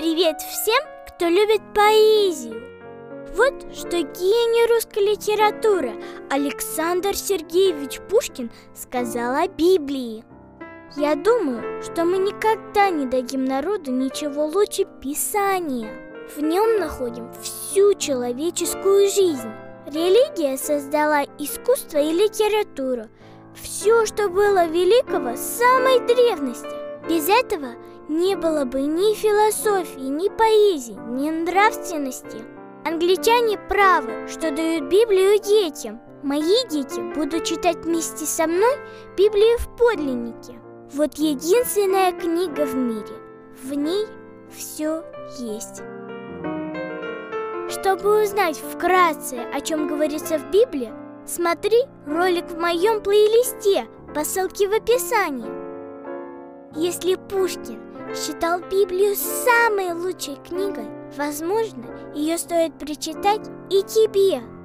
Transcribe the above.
Привет всем, кто любит поэзию! Вот что гений русской литературы Александр Сергеевич Пушкин сказал о Библии. Я думаю, что мы никогда не дадим народу ничего лучше Писания. В нем находим всю человеческую жизнь. Религия создала искусство и литературу, все, что было великого с самой древности. Без этого не было бы ни философии, ни поэзии, ни нравственности. Англичане правы, что дают Библию детям. Мои дети будут читать вместе со мной Библию в подлиннике. Вот единственная книга в мире. В ней все есть. Чтобы узнать вкратце, о чем говорится в Библии, смотри ролик в моем плейлисте по ссылке в описании. Если Пушкин считал Библию самой лучшей книгой, возможно, ее стоит прочитать и тебе –